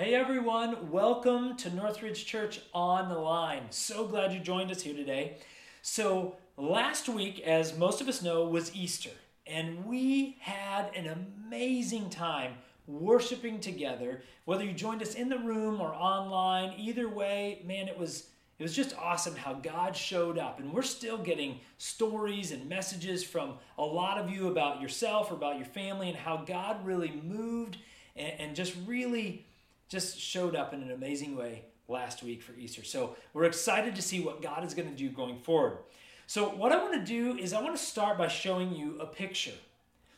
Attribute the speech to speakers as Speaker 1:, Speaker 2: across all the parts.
Speaker 1: Hey everyone, welcome to Northridge Church Online. So glad you joined us here today. So, last week, as most of us know, was Easter, and we had an amazing time worshiping together. Whether you joined us in the room or online, either way, man, it was it was just awesome how God showed up. And we're still getting stories and messages from a lot of you about yourself or about your family and how God really moved and, and just really just showed up in an amazing way last week for Easter. So we're excited to see what God is going to do going forward. So, what I want to do is I want to start by showing you a picture.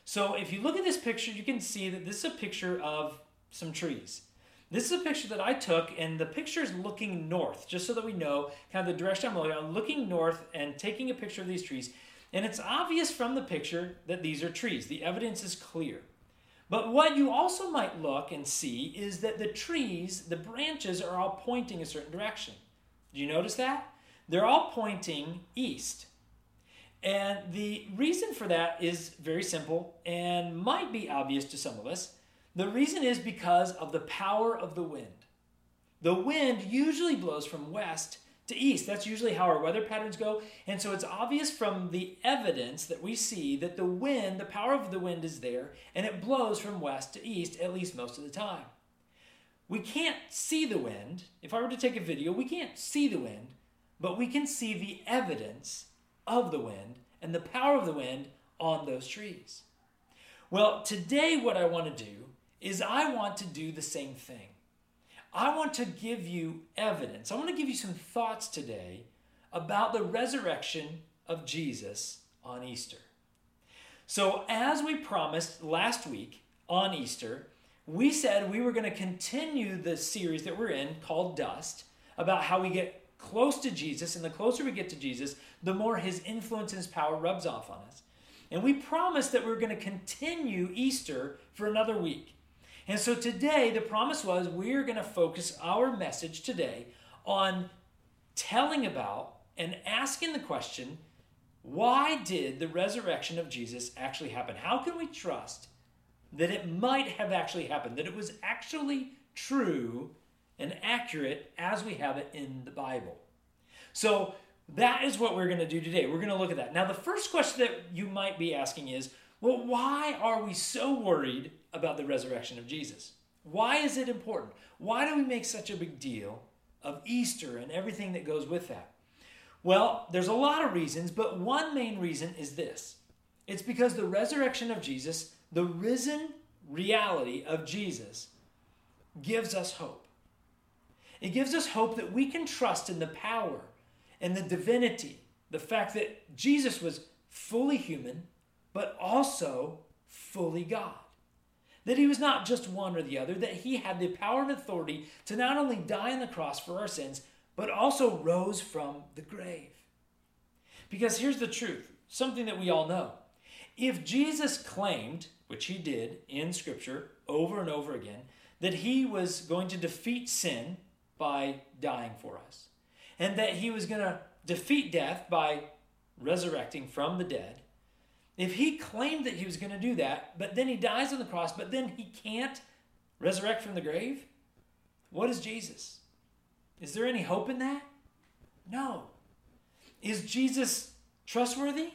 Speaker 1: So, if you look at this picture, you can see that this is a picture of some trees. This is a picture that I took, and the picture is looking north, just so that we know kind of the direction I'm looking. I'm looking north and taking a picture of these trees. And it's obvious from the picture that these are trees. The evidence is clear. But what you also might look and see is that the trees, the branches are all pointing a certain direction. Do you notice that? They're all pointing east. And the reason for that is very simple and might be obvious to some of us. The reason is because of the power of the wind. The wind usually blows from west to east. That's usually how our weather patterns go. And so it's obvious from the evidence that we see that the wind, the power of the wind is there, and it blows from west to east at least most of the time. We can't see the wind. If I were to take a video, we can't see the wind, but we can see the evidence of the wind and the power of the wind on those trees. Well, today, what I want to do is I want to do the same thing. I want to give you evidence. I want to give you some thoughts today about the resurrection of Jesus on Easter. So, as we promised last week on Easter, we said we were going to continue the series that we're in called Dust about how we get close to Jesus, and the closer we get to Jesus, the more his influence and his power rubs off on us. And we promised that we we're going to continue Easter for another week. And so today, the promise was we're going to focus our message today on telling about and asking the question why did the resurrection of Jesus actually happen? How can we trust that it might have actually happened, that it was actually true and accurate as we have it in the Bible? So that is what we're going to do today. We're going to look at that. Now, the first question that you might be asking is well, why are we so worried about the resurrection of Jesus. Why is it important? Why do we make such a big deal of Easter and everything that goes with that? Well, there's a lot of reasons, but one main reason is this it's because the resurrection of Jesus, the risen reality of Jesus, gives us hope. It gives us hope that we can trust in the power and the divinity, the fact that Jesus was fully human, but also fully God. That he was not just one or the other, that he had the power and authority to not only die on the cross for our sins, but also rose from the grave. Because here's the truth something that we all know. If Jesus claimed, which he did in Scripture over and over again, that he was going to defeat sin by dying for us, and that he was going to defeat death by resurrecting from the dead, if he claimed that he was going to do that, but then he dies on the cross, but then he can't resurrect from the grave, what is Jesus? Is there any hope in that? No. Is Jesus trustworthy?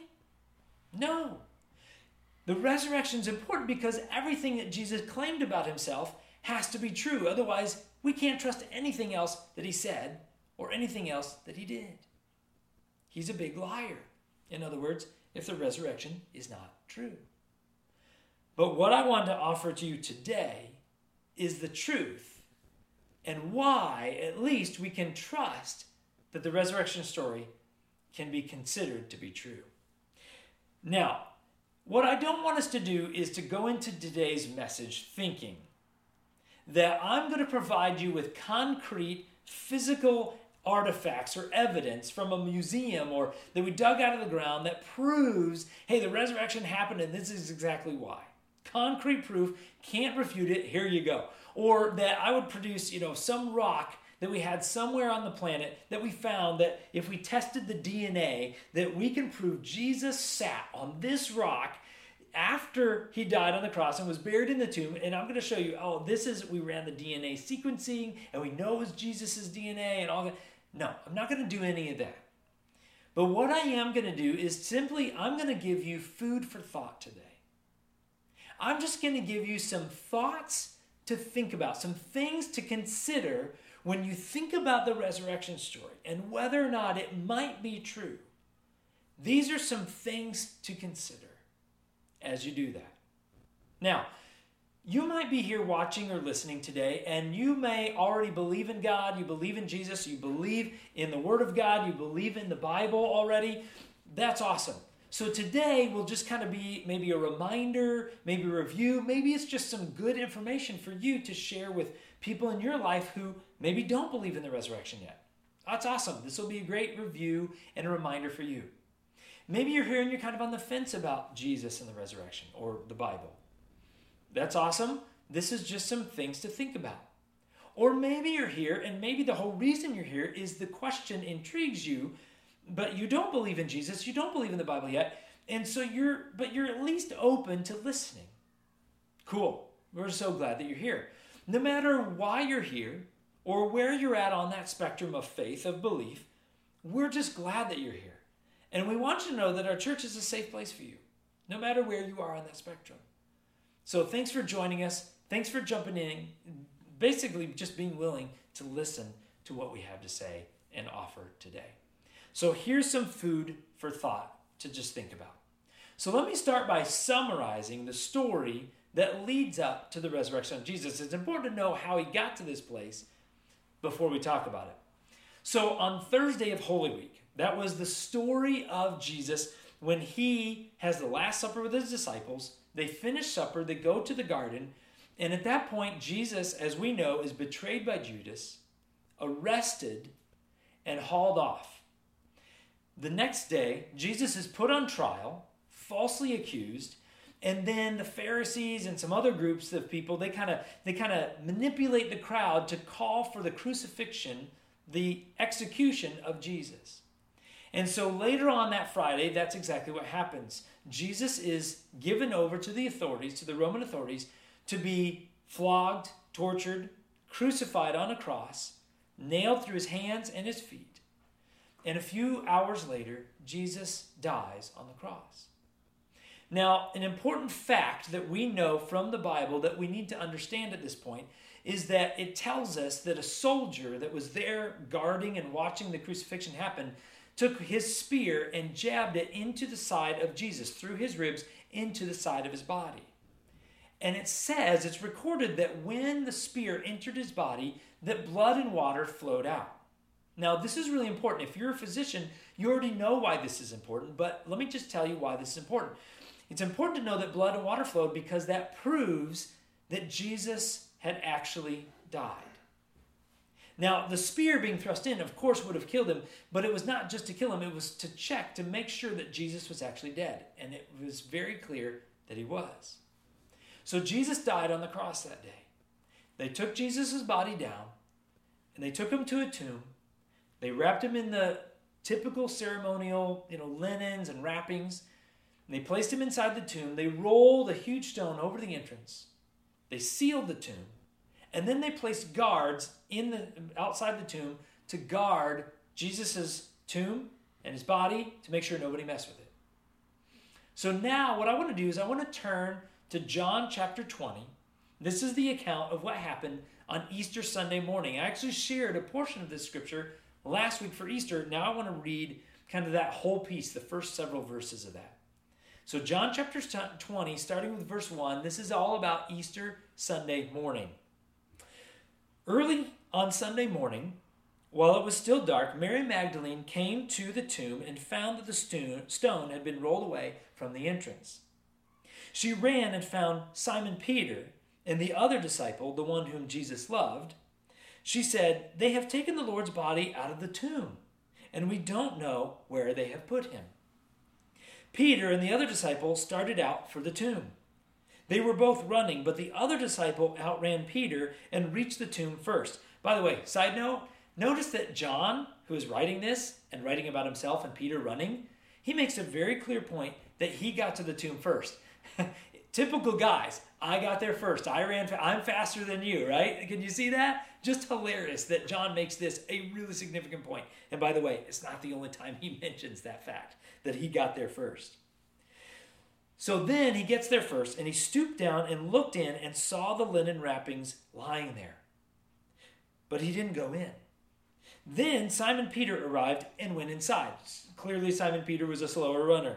Speaker 1: No. The resurrection is important because everything that Jesus claimed about himself has to be true. Otherwise, we can't trust anything else that he said or anything else that he did. He's a big liar. In other words, if the resurrection is not true. But what I want to offer to you today is the truth and why, at least, we can trust that the resurrection story can be considered to be true. Now, what I don't want us to do is to go into today's message thinking that I'm going to provide you with concrete physical artifacts or evidence from a museum or that we dug out of the ground that proves, hey, the resurrection happened and this is exactly why. Concrete proof, can't refute it, here you go. Or that I would produce, you know, some rock that we had somewhere on the planet that we found that if we tested the DNA, that we can prove Jesus sat on this rock after he died on the cross and was buried in the tomb, and I'm going to show you, oh, this is, we ran the DNA sequencing and we know it was Jesus' DNA and all that. No, I'm not going to do any of that. But what I am going to do is simply, I'm going to give you food for thought today. I'm just going to give you some thoughts to think about, some things to consider when you think about the resurrection story and whether or not it might be true. These are some things to consider as you do that. Now, you might be here watching or listening today, and you may already believe in God, you believe in Jesus, you believe in the Word of God, you believe in the Bible already. That's awesome. So today will just kind of be maybe a reminder, maybe a review, maybe it's just some good information for you to share with people in your life who maybe don't believe in the resurrection yet. That's awesome. This will be a great review and a reminder for you. Maybe you're here and you're kind of on the fence about Jesus and the resurrection or the Bible. That's awesome. This is just some things to think about. Or maybe you're here and maybe the whole reason you're here is the question intrigues you, but you don't believe in Jesus, you don't believe in the Bible yet, and so you're but you're at least open to listening. Cool. We're so glad that you're here. No matter why you're here or where you're at on that spectrum of faith, of belief, we're just glad that you're here. And we want you to know that our church is a safe place for you, no matter where you are on that spectrum. So thanks for joining us. Thanks for jumping in, basically just being willing to listen to what we have to say and offer today. So here's some food for thought to just think about. So let me start by summarizing the story that leads up to the resurrection of Jesus. It's important to know how he got to this place before we talk about it. So on Thursday of Holy Week, that was the story of Jesus when he has the Last Supper with his disciples. They finish supper, they go to the garden, and at that point, Jesus, as we know, is betrayed by Judas, arrested, and hauled off. The next day, Jesus is put on trial, falsely accused, and then the Pharisees and some other groups of people they kind of they kind of manipulate the crowd to call for the crucifixion, the execution of Jesus. And so later on that Friday, that's exactly what happens. Jesus is given over to the authorities, to the Roman authorities, to be flogged, tortured, crucified on a cross, nailed through his hands and his feet. And a few hours later, Jesus dies on the cross. Now, an important fact that we know from the Bible that we need to understand at this point is that it tells us that a soldier that was there guarding and watching the crucifixion happen took his spear and jabbed it into the side of Jesus, through his ribs, into the side of his body. And it says, it's recorded that when the spear entered his body, that blood and water flowed out. Now, this is really important. If you're a physician, you already know why this is important, but let me just tell you why this is important. It's important to know that blood and water flowed because that proves that Jesus had actually died. Now, the spear being thrust in, of course, would have killed him, but it was not just to kill him, it was to check to make sure that Jesus was actually dead. And it was very clear that he was. So Jesus died on the cross that day. They took Jesus' body down and they took him to a tomb. They wrapped him in the typical ceremonial, you know, linens and wrappings. And they placed him inside the tomb. They rolled a huge stone over the entrance. They sealed the tomb. And then they placed guards in the outside the tomb to guard Jesus' tomb and his body to make sure nobody messed with it. So now what I want to do is I want to turn to John chapter 20. This is the account of what happened on Easter Sunday morning. I actually shared a portion of this scripture last week for Easter. Now I want to read kind of that whole piece, the first several verses of that. So, John chapter 20, starting with verse 1, this is all about Easter Sunday morning. Early on Sunday morning, while it was still dark, Mary Magdalene came to the tomb and found that the stone had been rolled away from the entrance. She ran and found Simon Peter and the other disciple, the one whom Jesus loved. She said, They have taken the Lord's body out of the tomb, and we don't know where they have put him. Peter and the other disciple started out for the tomb. They were both running, but the other disciple outran Peter and reached the tomb first. By the way, side note, notice that John, who is writing this and writing about himself and Peter running, he makes a very clear point that he got to the tomb first. Typical guys. I got there first. I ran. I'm faster than you, right? Can you see that? Just hilarious that John makes this a really significant point. And by the way, it's not the only time he mentions that fact that he got there first. So then he gets there first, and he stooped down and looked in and saw the linen wrappings lying there. But he didn't go in. Then Simon Peter arrived and went inside. Clearly, Simon Peter was a slower runner.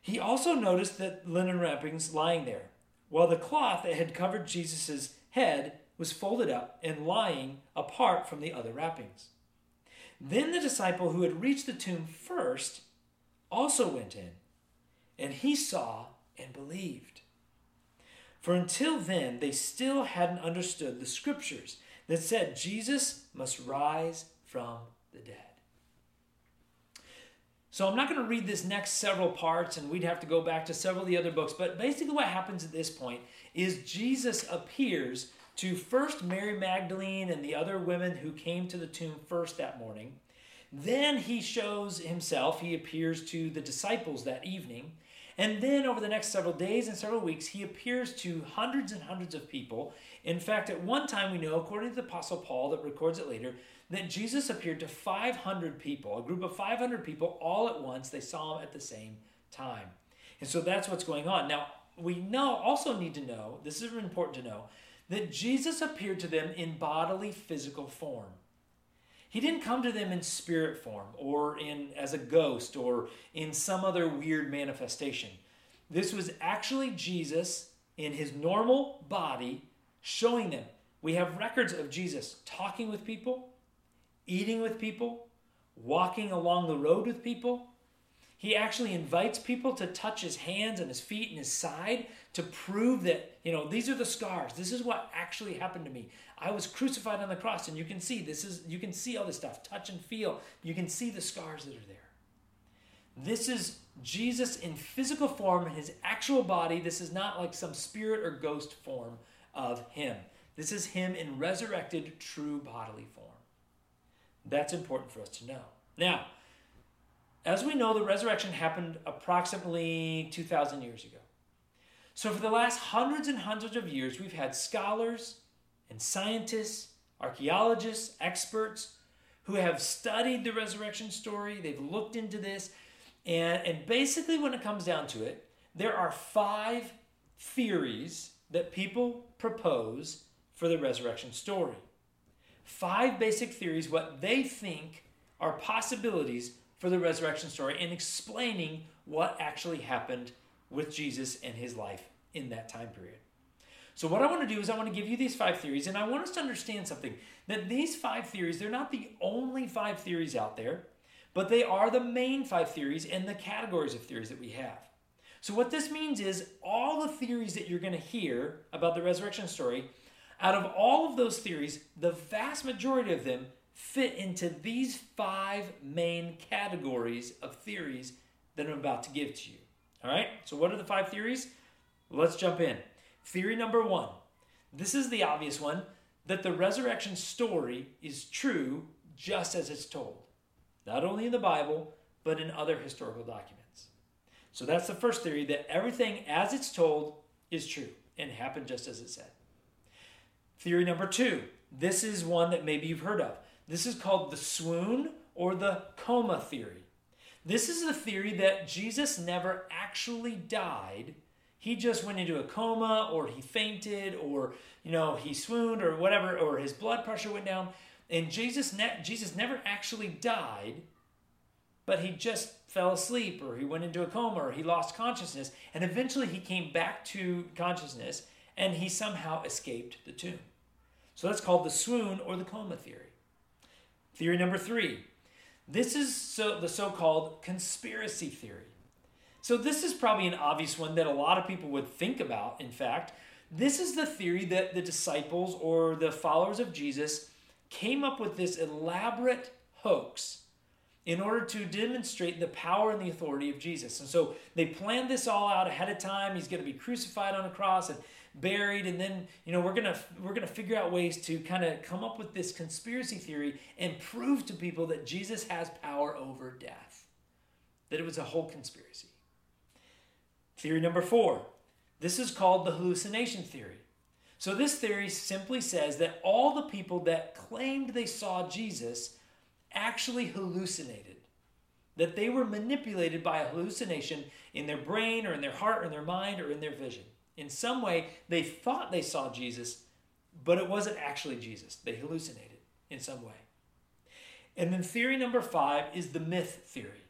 Speaker 1: He also noticed that linen wrappings lying there, while the cloth that had covered Jesus' head was folded up and lying apart from the other wrappings. Then the disciple who had reached the tomb first also went in, and he saw and believed. For until then, they still hadn't understood the scriptures that said Jesus must rise from the dead. So I'm not going to read this next several parts, and we'd have to go back to several of the other books. But basically, what happens at this point is Jesus appears to first Mary Magdalene and the other women who came to the tomb first that morning. Then he shows himself, he appears to the disciples that evening. And then over the next several days and several weeks, he appears to hundreds and hundreds of people. In fact, at one time, we know, according to the Apostle Paul that records it later, that Jesus appeared to 500 people, a group of 500 people all at once. They saw him at the same time. And so that's what's going on. Now, we know also need to know, this is important to know, that Jesus appeared to them in bodily physical form. He didn't come to them in spirit form or in as a ghost or in some other weird manifestation. This was actually Jesus in his normal body showing them. We have records of Jesus talking with people, eating with people, walking along the road with people. He actually invites people to touch his hands and his feet and his side to prove that, you know, these are the scars. This is what actually happened to me. I was crucified on the cross and you can see this is you can see all this stuff, touch and feel. You can see the scars that are there. This is Jesus in physical form in his actual body. This is not like some spirit or ghost form of him. This is him in resurrected true bodily form. That's important for us to know. Now, as we know, the resurrection happened approximately 2,000 years ago. So, for the last hundreds and hundreds of years, we've had scholars and scientists, archaeologists, experts who have studied the resurrection story. They've looked into this. And, and basically, when it comes down to it, there are five theories that people propose for the resurrection story five basic theories, what they think are possibilities for the resurrection story, and explaining what actually happened with Jesus and his life in that time period. So, what I want to do is, I want to give you these five theories, and I want us to understand something that these five theories, they're not the only five theories out there, but they are the main five theories and the categories of theories that we have. So, what this means is, all the theories that you're going to hear about the resurrection story out of all of those theories, the vast majority of them fit into these five main categories of theories that I'm about to give to you. All right, so what are the five theories? Let's jump in. Theory number one this is the obvious one that the resurrection story is true just as it's told, not only in the Bible, but in other historical documents. So that's the first theory that everything as it's told is true and happened just as it said. Theory number two this is one that maybe you've heard of. This is called the swoon or the coma theory. This is the theory that Jesus never actually died. He just went into a coma or he fainted or you know he swooned or whatever or his blood pressure went down and Jesus ne- Jesus never actually died but he just fell asleep or he went into a coma or he lost consciousness and eventually he came back to consciousness and he somehow escaped the tomb. So that's called the swoon or the coma theory. Theory number three this is so, the so called conspiracy theory. So, this is probably an obvious one that a lot of people would think about, in fact. This is the theory that the disciples or the followers of Jesus came up with this elaborate hoax in order to demonstrate the power and the authority of Jesus. And so they planned this all out ahead of time. He's going to be crucified on a cross, and buried and then you know we're gonna we're gonna figure out ways to kind of come up with this conspiracy theory and prove to people that jesus has power over death that it was a whole conspiracy Theory number four this is called the hallucination theory. So, this theory simply says that all the people that claimed they saw Jesus actually hallucinated, that they were manipulated by a hallucination in their brain or in their heart or in their mind or in their vision. In some way, they thought they saw Jesus, but it wasn't actually Jesus. They hallucinated in some way. And then theory number five is the myth theory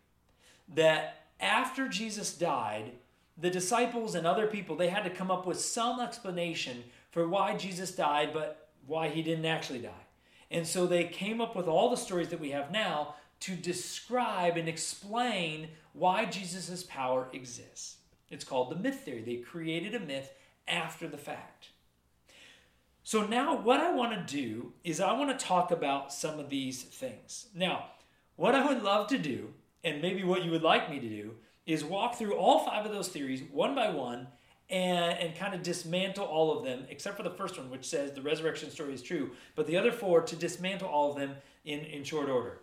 Speaker 1: that after Jesus died, the disciples and other people they had to come up with some explanation for why Jesus died, but why he didn't actually die. And so they came up with all the stories that we have now to describe and explain why Jesus' power exists. It's called the myth theory. They created a myth after the fact. So now, what I want to do is I want to talk about some of these things. Now, what I would love to do, and maybe what you would like me to do, is walk through all five of those theories one by one and, and kind of dismantle all of them, except for the first one, which says the resurrection story is true, but the other four to dismantle all of them in, in short order.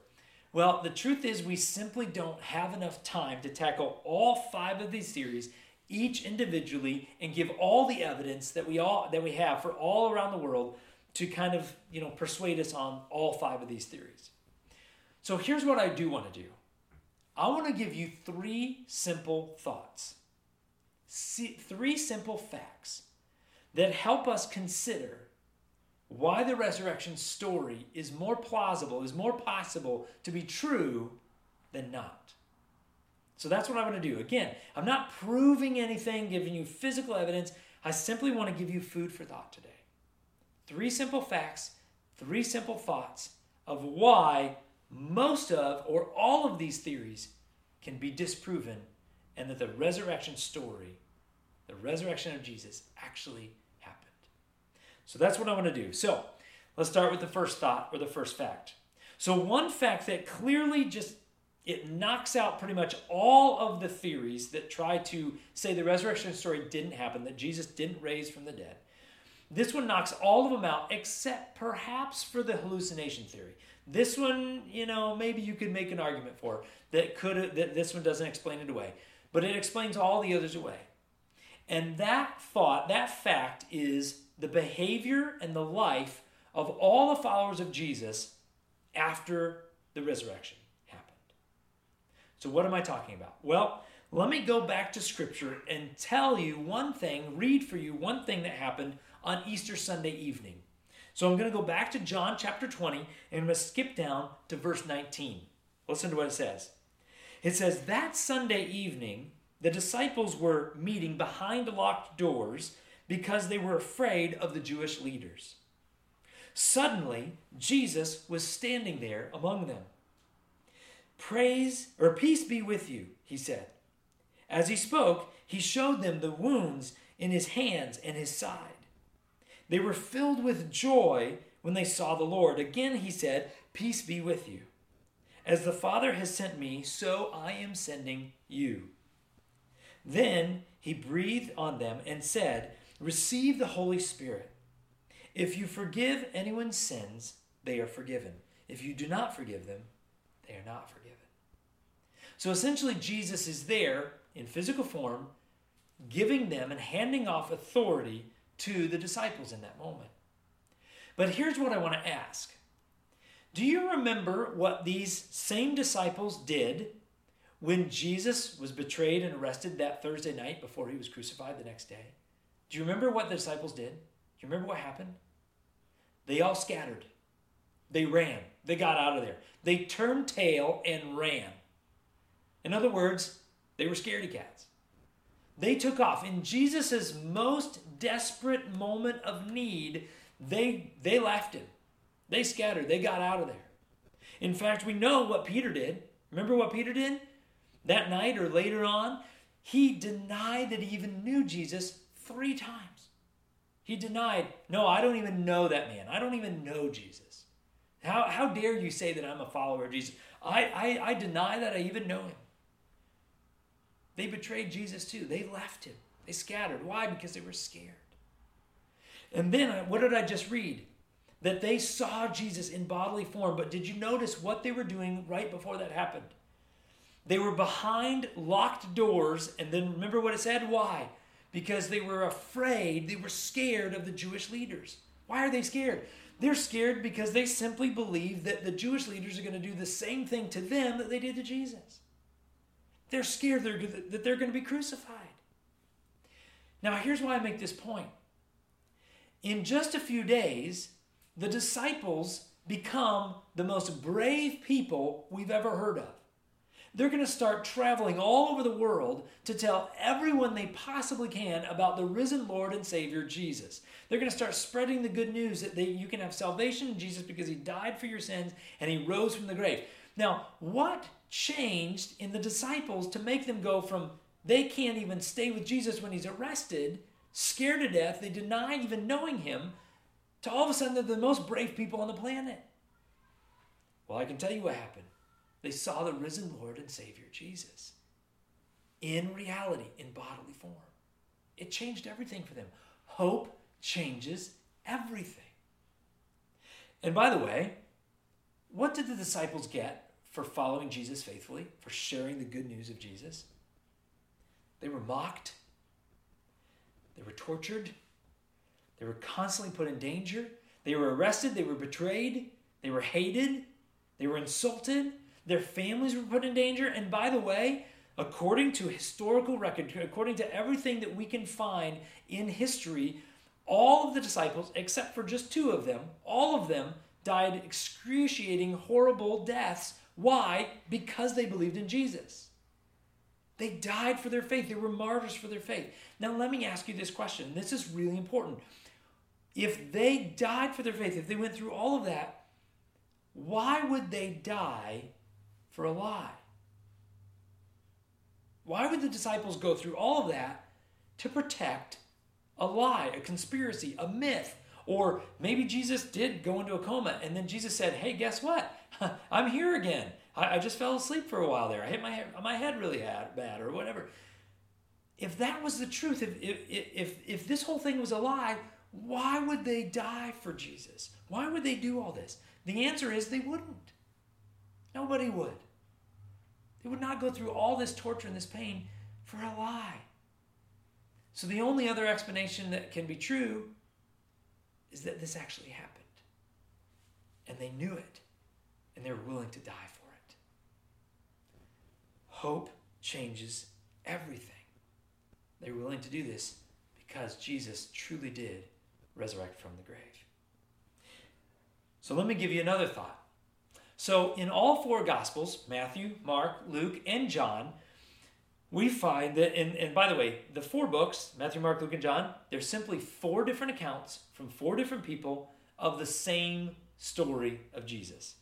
Speaker 1: Well, the truth is, we simply don't have enough time to tackle all five of these theories each individually and give all the evidence that we all that we have for all around the world to kind of you know persuade us on all five of these theories. So here's what I do want to do. I want to give you three simple thoughts, three simple facts that help us consider why the resurrection story is more plausible, is more possible to be true than not. So that's what I want to do. Again, I'm not proving anything, giving you physical evidence. I simply want to give you food for thought today. Three simple facts, three simple thoughts of why most of or all of these theories can be disproven and that the resurrection story, the resurrection of Jesus, actually. So that's what I want to do. So let's start with the first thought or the first fact. So, one fact that clearly just it knocks out pretty much all of the theories that try to say the resurrection story didn't happen, that Jesus didn't raise from the dead. This one knocks all of them out, except perhaps for the hallucination theory. This one, you know, maybe you could make an argument for that could that this one doesn't explain it away, but it explains all the others away. And that thought, that fact is the behavior and the life of all the followers of Jesus after the resurrection happened. So what am I talking about? Well, let me go back to scripture and tell you one thing, read for you one thing that happened on Easter Sunday evening. So I'm going to go back to John chapter 20 and I'm going to skip down to verse 19. Listen to what it says. It says, That Sunday evening, the disciples were meeting behind locked doors because they were afraid of the Jewish leaders. Suddenly, Jesus was standing there among them. Praise or peace be with you, he said. As he spoke, he showed them the wounds in his hands and his side. They were filled with joy when they saw the Lord. Again, he said, Peace be with you. As the Father has sent me, so I am sending you. Then he breathed on them and said, Receive the Holy Spirit. If you forgive anyone's sins, they are forgiven. If you do not forgive them, they are not forgiven. So essentially, Jesus is there in physical form, giving them and handing off authority to the disciples in that moment. But here's what I want to ask Do you remember what these same disciples did when Jesus was betrayed and arrested that Thursday night before he was crucified the next day? Do you remember what the disciples did? Do you remember what happened? They all scattered. They ran. They got out of there. They turned tail and ran. In other words, they were scaredy cats. They took off. In Jesus' most desperate moment of need, they, they left him. They scattered. They got out of there. In fact, we know what Peter did. Remember what Peter did? That night or later on, he denied that he even knew Jesus three times. He denied, No, I don't even know that man. I don't even know Jesus. How, how dare you say that I'm a follower of Jesus? I, I, I deny that I even know him. They betrayed Jesus too. They left him. They scattered. Why? Because they were scared. And then, what did I just read? That they saw Jesus in bodily form. But did you notice what they were doing right before that happened? They were behind locked doors, and then remember what it said? Why? Because they were afraid, they were scared of the Jewish leaders. Why are they scared? They're scared because they simply believe that the Jewish leaders are going to do the same thing to them that they did to Jesus. They're scared they're, that they're going to be crucified. Now, here's why I make this point. In just a few days, the disciples become the most brave people we've ever heard of. They're going to start traveling all over the world to tell everyone they possibly can about the risen Lord and Savior Jesus. They're going to start spreading the good news that they, you can have salvation in Jesus because he died for your sins and he rose from the grave. Now, what changed in the disciples to make them go from they can't even stay with Jesus when he's arrested, scared to death, they deny even knowing him, to all of a sudden they're the most brave people on the planet? Well, I can tell you what happened. They saw the risen Lord and Savior Jesus in reality, in bodily form. It changed everything for them. Hope changes everything. And by the way, what did the disciples get for following Jesus faithfully, for sharing the good news of Jesus? They were mocked, they were tortured, they were constantly put in danger, they were arrested, they were betrayed, they were hated, they were insulted, their families were put in danger. And by the way, according to historical record, according to everything that we can find in history, all of the disciples, except for just two of them, all of them died excruciating, horrible deaths. Why? Because they believed in Jesus. They died for their faith. They were martyrs for their faith. Now, let me ask you this question. This is really important. If they died for their faith, if they went through all of that, why would they die for a lie? Why would the disciples go through all of that to protect a lie, a conspiracy, a myth? Or maybe Jesus did go into a coma and then Jesus said, Hey, guess what? I'm here again. I, I, just fell asleep for a while there. I hit my head, my head really bad or whatever. If that was the truth, if, if, if, if this whole thing was a lie, why would they die for Jesus? Why would they do all this? The answer is they wouldn't. Nobody would. They would not go through all this torture and this pain for a lie. So the only other explanation that can be true is that this actually happened. And they knew it, and they were willing to die for it. Hope changes everything. They were willing to do this because Jesus truly did resurrect from the grave. So let me give you another thought. So, in all four Gospels Matthew, Mark, Luke, and John we find that, and, and by the way, the four books Matthew, Mark, Luke, and John they're simply four different accounts from four different people of the same story of Jesus.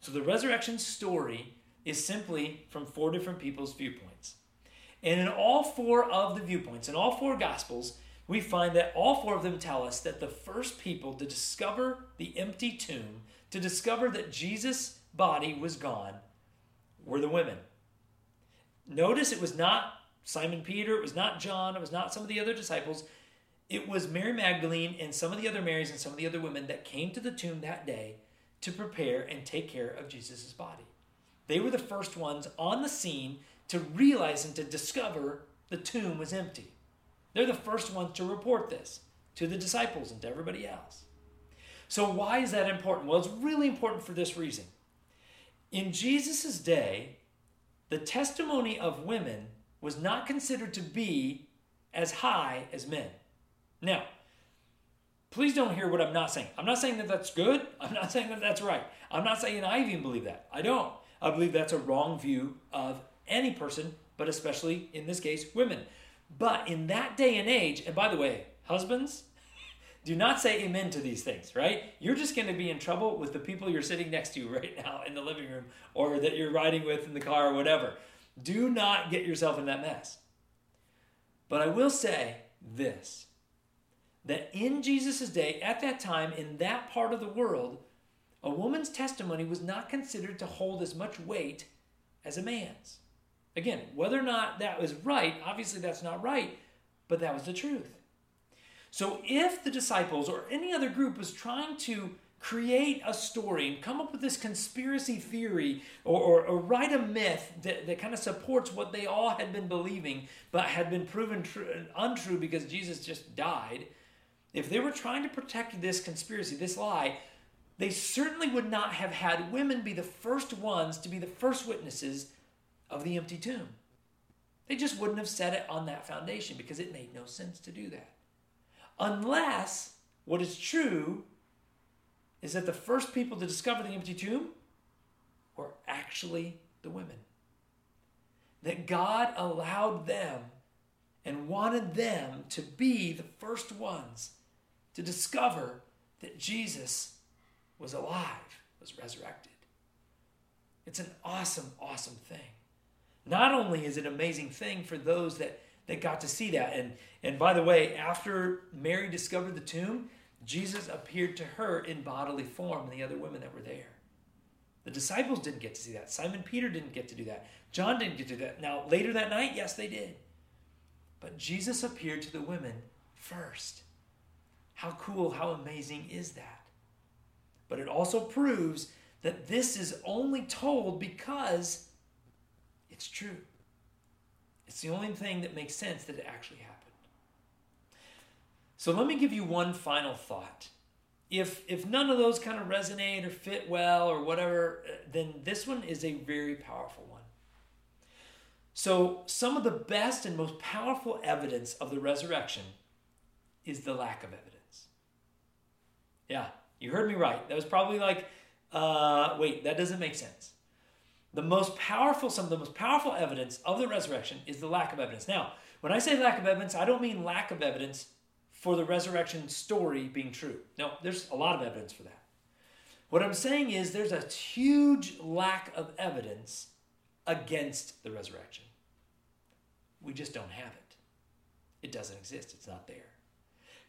Speaker 1: So, the resurrection story is simply from four different people's viewpoints. And in all four of the viewpoints, in all four Gospels, we find that all four of them tell us that the first people to discover the empty tomb, to discover that Jesus' body was gone, were the women. Notice it was not Simon Peter, it was not John, it was not some of the other disciples. It was Mary Magdalene and some of the other Marys and some of the other women that came to the tomb that day to prepare and take care of Jesus' body. They were the first ones on the scene to realize and to discover the tomb was empty. They're the first ones to report this to the disciples and to everybody else. So, why is that important? Well, it's really important for this reason. In Jesus' day, the testimony of women was not considered to be as high as men. Now, please don't hear what I'm not saying. I'm not saying that that's good. I'm not saying that that's right. I'm not saying I even believe that. I don't. I believe that's a wrong view of any person, but especially in this case, women. But in that day and age, and by the way, husbands, do not say amen to these things, right? You're just going to be in trouble with the people you're sitting next to right now in the living room or that you're riding with in the car or whatever. Do not get yourself in that mess. But I will say this that in Jesus' day, at that time, in that part of the world, a woman's testimony was not considered to hold as much weight as a man's. Again, whether or not that was right, obviously that's not right, but that was the truth. So if the disciples or any other group was trying to create a story and come up with this conspiracy theory or, or, or write a myth that, that kind of supports what they all had been believing but had been proven true, untrue because Jesus just died, if they were trying to protect this conspiracy, this lie, they certainly would not have had women be the first ones to be the first witnesses of the empty tomb. They just wouldn't have set it on that foundation because it made no sense to do that. Unless what is true is that the first people to discover the empty tomb were actually the women. That God allowed them and wanted them to be the first ones to discover that Jesus was alive, was resurrected. It's an awesome, awesome thing. Not only is it an amazing thing for those that, that got to see that, and, and by the way, after Mary discovered the tomb, Jesus appeared to her in bodily form and the other women that were there. The disciples didn't get to see that. Simon Peter didn't get to do that. John didn't get to do that. Now, later that night, yes, they did. But Jesus appeared to the women first. How cool, how amazing is that? But it also proves that this is only told because it's true. It's the only thing that makes sense that it actually happened. So let me give you one final thought. If if none of those kind of resonate or fit well or whatever, then this one is a very powerful one. So some of the best and most powerful evidence of the resurrection is the lack of evidence. Yeah, you heard me right. That was probably like, uh, wait, that doesn't make sense. The most powerful, some of the most powerful evidence of the resurrection is the lack of evidence. Now, when I say lack of evidence, I don't mean lack of evidence for the resurrection story being true. No, there's a lot of evidence for that. What I'm saying is there's a huge lack of evidence against the resurrection. We just don't have it. It doesn't exist, it's not there.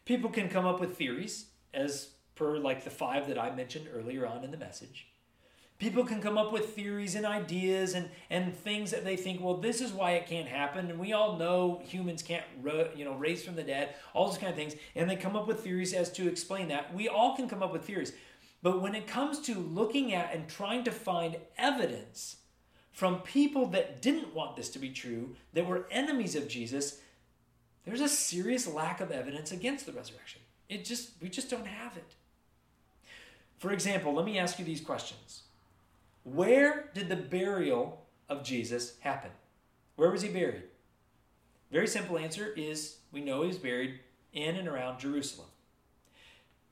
Speaker 1: People can come up with theories, as per like the five that I mentioned earlier on in the message. People can come up with theories and ideas and, and things that they think, well, this is why it can't happen. And we all know humans can't you know, raise from the dead, all those kind of things. And they come up with theories as to explain that. We all can come up with theories. But when it comes to looking at and trying to find evidence from people that didn't want this to be true, that were enemies of Jesus, there's a serious lack of evidence against the resurrection. It just we just don't have it. For example, let me ask you these questions. Where did the burial of Jesus happen? Where was he buried? Very simple answer is we know he was buried in and around Jerusalem.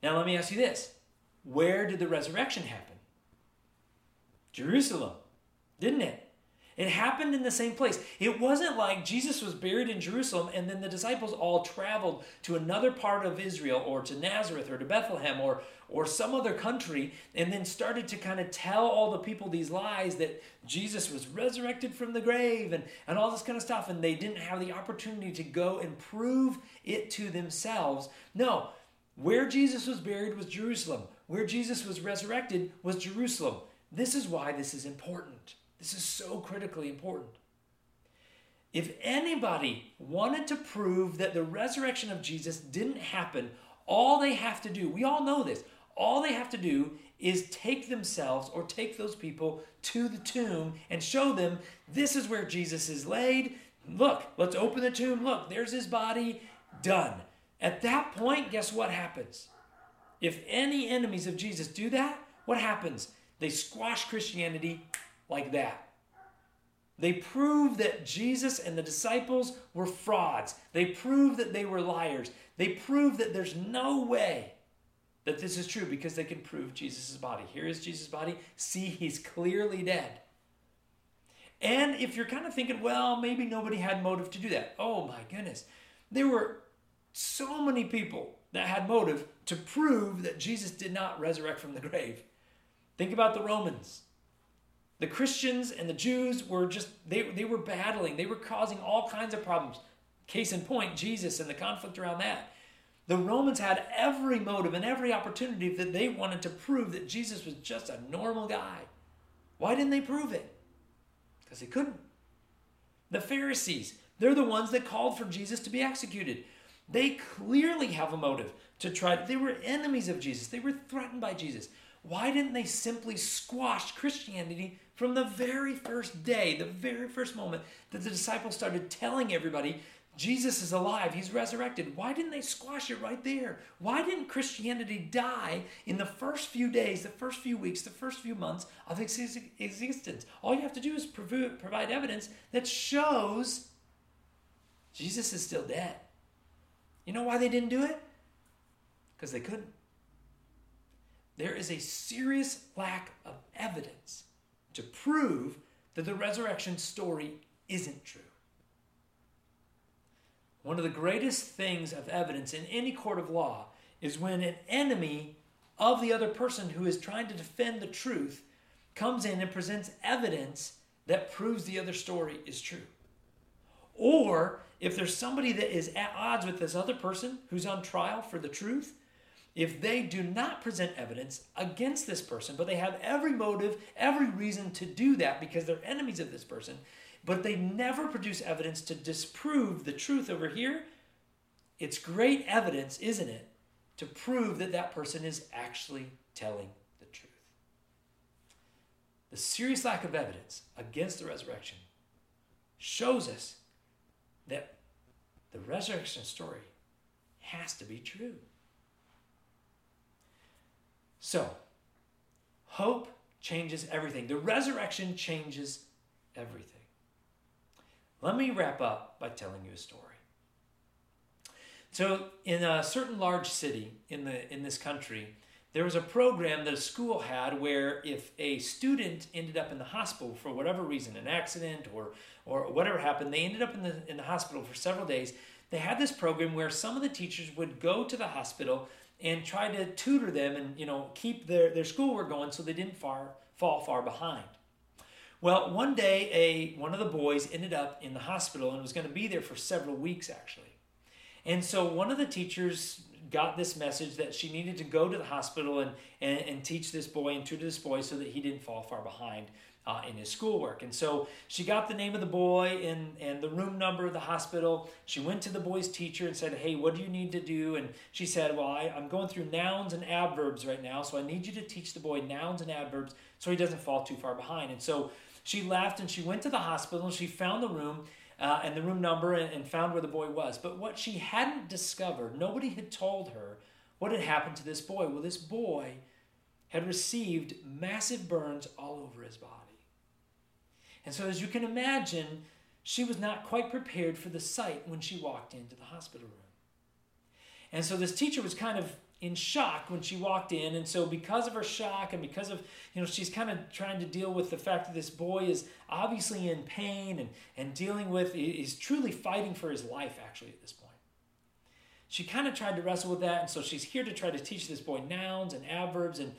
Speaker 1: Now, let me ask you this where did the resurrection happen? Jerusalem, didn't it? It happened in the same place. It wasn't like Jesus was buried in Jerusalem and then the disciples all traveled to another part of Israel or to Nazareth or to Bethlehem or, or some other country and then started to kind of tell all the people these lies that Jesus was resurrected from the grave and, and all this kind of stuff. And they didn't have the opportunity to go and prove it to themselves. No, where Jesus was buried was Jerusalem, where Jesus was resurrected was Jerusalem. This is why this is important. This is so critically important. If anybody wanted to prove that the resurrection of Jesus didn't happen, all they have to do, we all know this, all they have to do is take themselves or take those people to the tomb and show them this is where Jesus is laid. Look, let's open the tomb. Look, there's his body. Done. At that point, guess what happens? If any enemies of Jesus do that, what happens? They squash Christianity like that. They prove that Jesus and the disciples were frauds. They prove that they were liars. They prove that there's no way that this is true because they can prove Jesus' body. Here is Jesus' body. See, he's clearly dead. And if you're kind of thinking, well, maybe nobody had motive to do that. Oh my goodness. There were so many people that had motive to prove that Jesus did not resurrect from the grave. Think about the Romans the Christians and the Jews were just, they, they were battling. They were causing all kinds of problems. Case in point, Jesus and the conflict around that. The Romans had every motive and every opportunity that they wanted to prove that Jesus was just a normal guy. Why didn't they prove it? Because they couldn't. The Pharisees, they're the ones that called for Jesus to be executed. They clearly have a motive to try. They were enemies of Jesus. They were threatened by Jesus. Why didn't they simply squash Christianity from the very first day, the very first moment that the disciples started telling everybody Jesus is alive, he's resurrected? Why didn't they squash it right there? Why didn't Christianity die in the first few days, the first few weeks, the first few months of its existence? All you have to do is provide evidence that shows Jesus is still dead. You know why they didn't do it? Because they couldn't. There is a serious lack of evidence to prove that the resurrection story isn't true. One of the greatest things of evidence in any court of law is when an enemy of the other person who is trying to defend the truth comes in and presents evidence that proves the other story is true. Or if there's somebody that is at odds with this other person who's on trial for the truth, if they do not present evidence against this person, but they have every motive, every reason to do that because they're enemies of this person, but they never produce evidence to disprove the truth over here, it's great evidence, isn't it, to prove that that person is actually telling the truth. The serious lack of evidence against the resurrection shows us that the resurrection story has to be true. So, hope changes everything. The resurrection changes everything. Let me wrap up by telling you a story. So, in a certain large city in the in this country, there was a program that a school had where if a student ended up in the hospital for whatever reason, an accident or or whatever happened, they ended up in the in the hospital for several days. They had this program where some of the teachers would go to the hospital and try to tutor them and you know keep their, their schoolwork going so they didn't far, fall far behind. Well, one day a one of the boys ended up in the hospital and was going to be there for several weeks actually. And so one of the teachers got this message that she needed to go to the hospital and, and, and teach this boy and tutor this boy so that he didn't fall far behind uh, in his schoolwork. And so she got the name of the boy and, and the room number of the hospital. She went to the boy's teacher and said, Hey, what do you need to do? And she said, Well, I, I'm going through nouns and adverbs right now, so I need you to teach the boy nouns and adverbs so he doesn't fall too far behind. And so she left and she went to the hospital and she found the room. Uh, and the room number and, and found where the boy was. But what she hadn't discovered, nobody had told her what had happened to this boy. Well, this boy had received massive burns all over his body. And so, as you can imagine, she was not quite prepared for the sight when she walked into the hospital room. And so, this teacher was kind of in shock when she walked in. And so, because of her shock and because of, you know, she's kind of trying to deal with the fact that this boy is obviously in pain and, and dealing with, he's truly fighting for his life, actually, at this point. She kind of tried to wrestle with that. And so, she's here to try to teach this boy nouns and adverbs and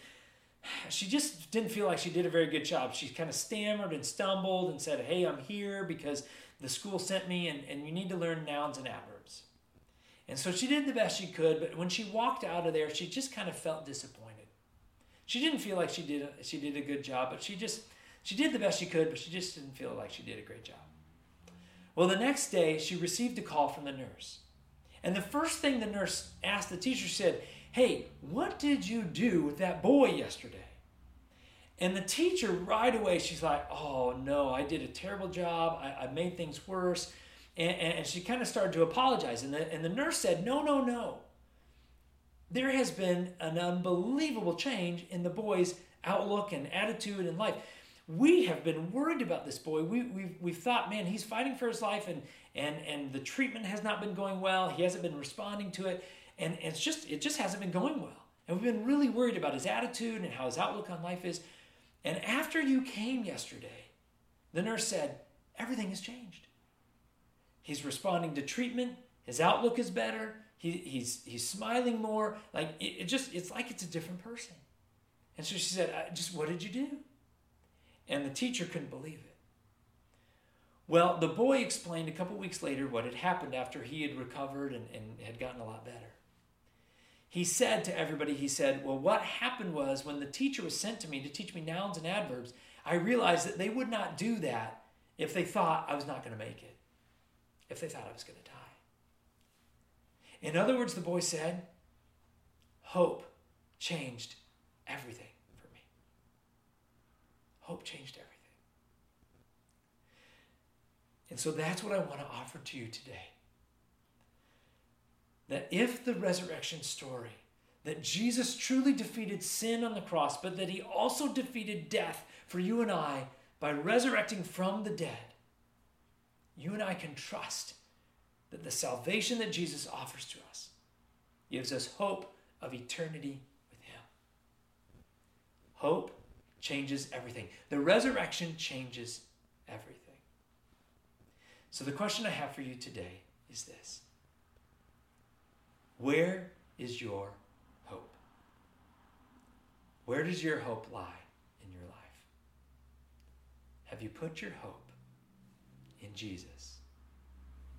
Speaker 1: she just didn't feel like she did a very good job. She kind of stammered and stumbled and said, Hey, I'm here because the school sent me and, and you need to learn nouns and adverbs. And so she did the best she could, but when she walked out of there, she just kind of felt disappointed. She didn't feel like she did a, she did a good job, but she just she did the best she could, but she just didn't feel like she did a great job. Well, the next day she received a call from the nurse. And the first thing the nurse asked the teacher said, Hey, what did you do with that boy yesterday? And the teacher, right away, she's like, Oh, no, I did a terrible job. I, I made things worse. And, and she kind of started to apologize. And the, and the nurse said, No, no, no. There has been an unbelievable change in the boy's outlook and attitude in life. We have been worried about this boy. We, we've, we've thought, man, he's fighting for his life and, and, and the treatment has not been going well. He hasn't been responding to it and it's just it just hasn't been going well. And we've been really worried about his attitude and how his outlook on life is. And after you came yesterday the nurse said everything has changed. He's responding to treatment. His outlook is better. He, he's he's smiling more. Like it, it just it's like it's a different person. And so she said just what did you do? And the teacher couldn't believe it. Well, the boy explained a couple weeks later what had happened after he had recovered and, and had gotten a lot better he said to everybody, he said, Well, what happened was when the teacher was sent to me to teach me nouns and adverbs, I realized that they would not do that if they thought I was not going to make it, if they thought I was going to die. In other words, the boy said, Hope changed everything for me. Hope changed everything. And so that's what I want to offer to you today. That if the resurrection story, that Jesus truly defeated sin on the cross, but that he also defeated death for you and I by resurrecting from the dead, you and I can trust that the salvation that Jesus offers to us gives us hope of eternity with Him. Hope changes everything. The resurrection changes everything. So, the question I have for you today is this Where is your hope? Where does your hope lie in your life? Have you put your hope in Jesus?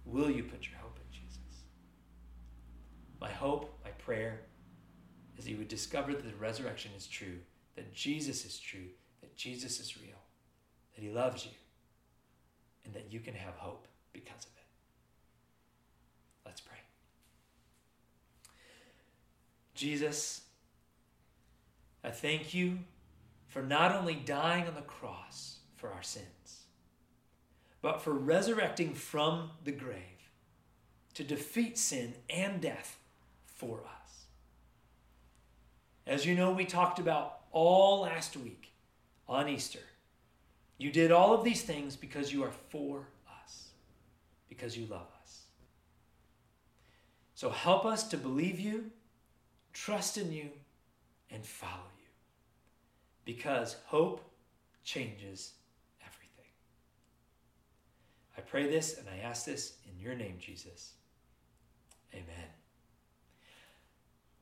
Speaker 1: Will you put your hope in Jesus? My hope, my prayer, is that you would discover that the resurrection is true, that Jesus is true, that Jesus is real, that he loves you, and that you can have hope because of it. Let's pray. Jesus, I thank you for not only dying on the cross for our sins, but for resurrecting from the grave to defeat sin and death for us. As you know, we talked about all last week on Easter. You did all of these things because you are for us, because you love us. So help us to believe you, trust in you, and follow you. Because hope changes everything. I pray this and I ask this in your name, Jesus. Amen.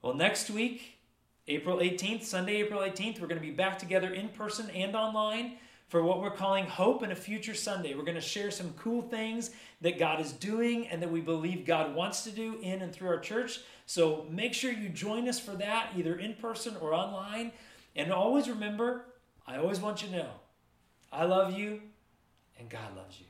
Speaker 1: Well, next week, April 18th, Sunday, April 18th, we're going to be back together in person and online for what we're calling Hope in a Future Sunday. We're going to share some cool things that God is doing and that we believe God wants to do in and through our church. So make sure you join us for that, either in person or online. And always remember, I always want you to know I love you and God loves you.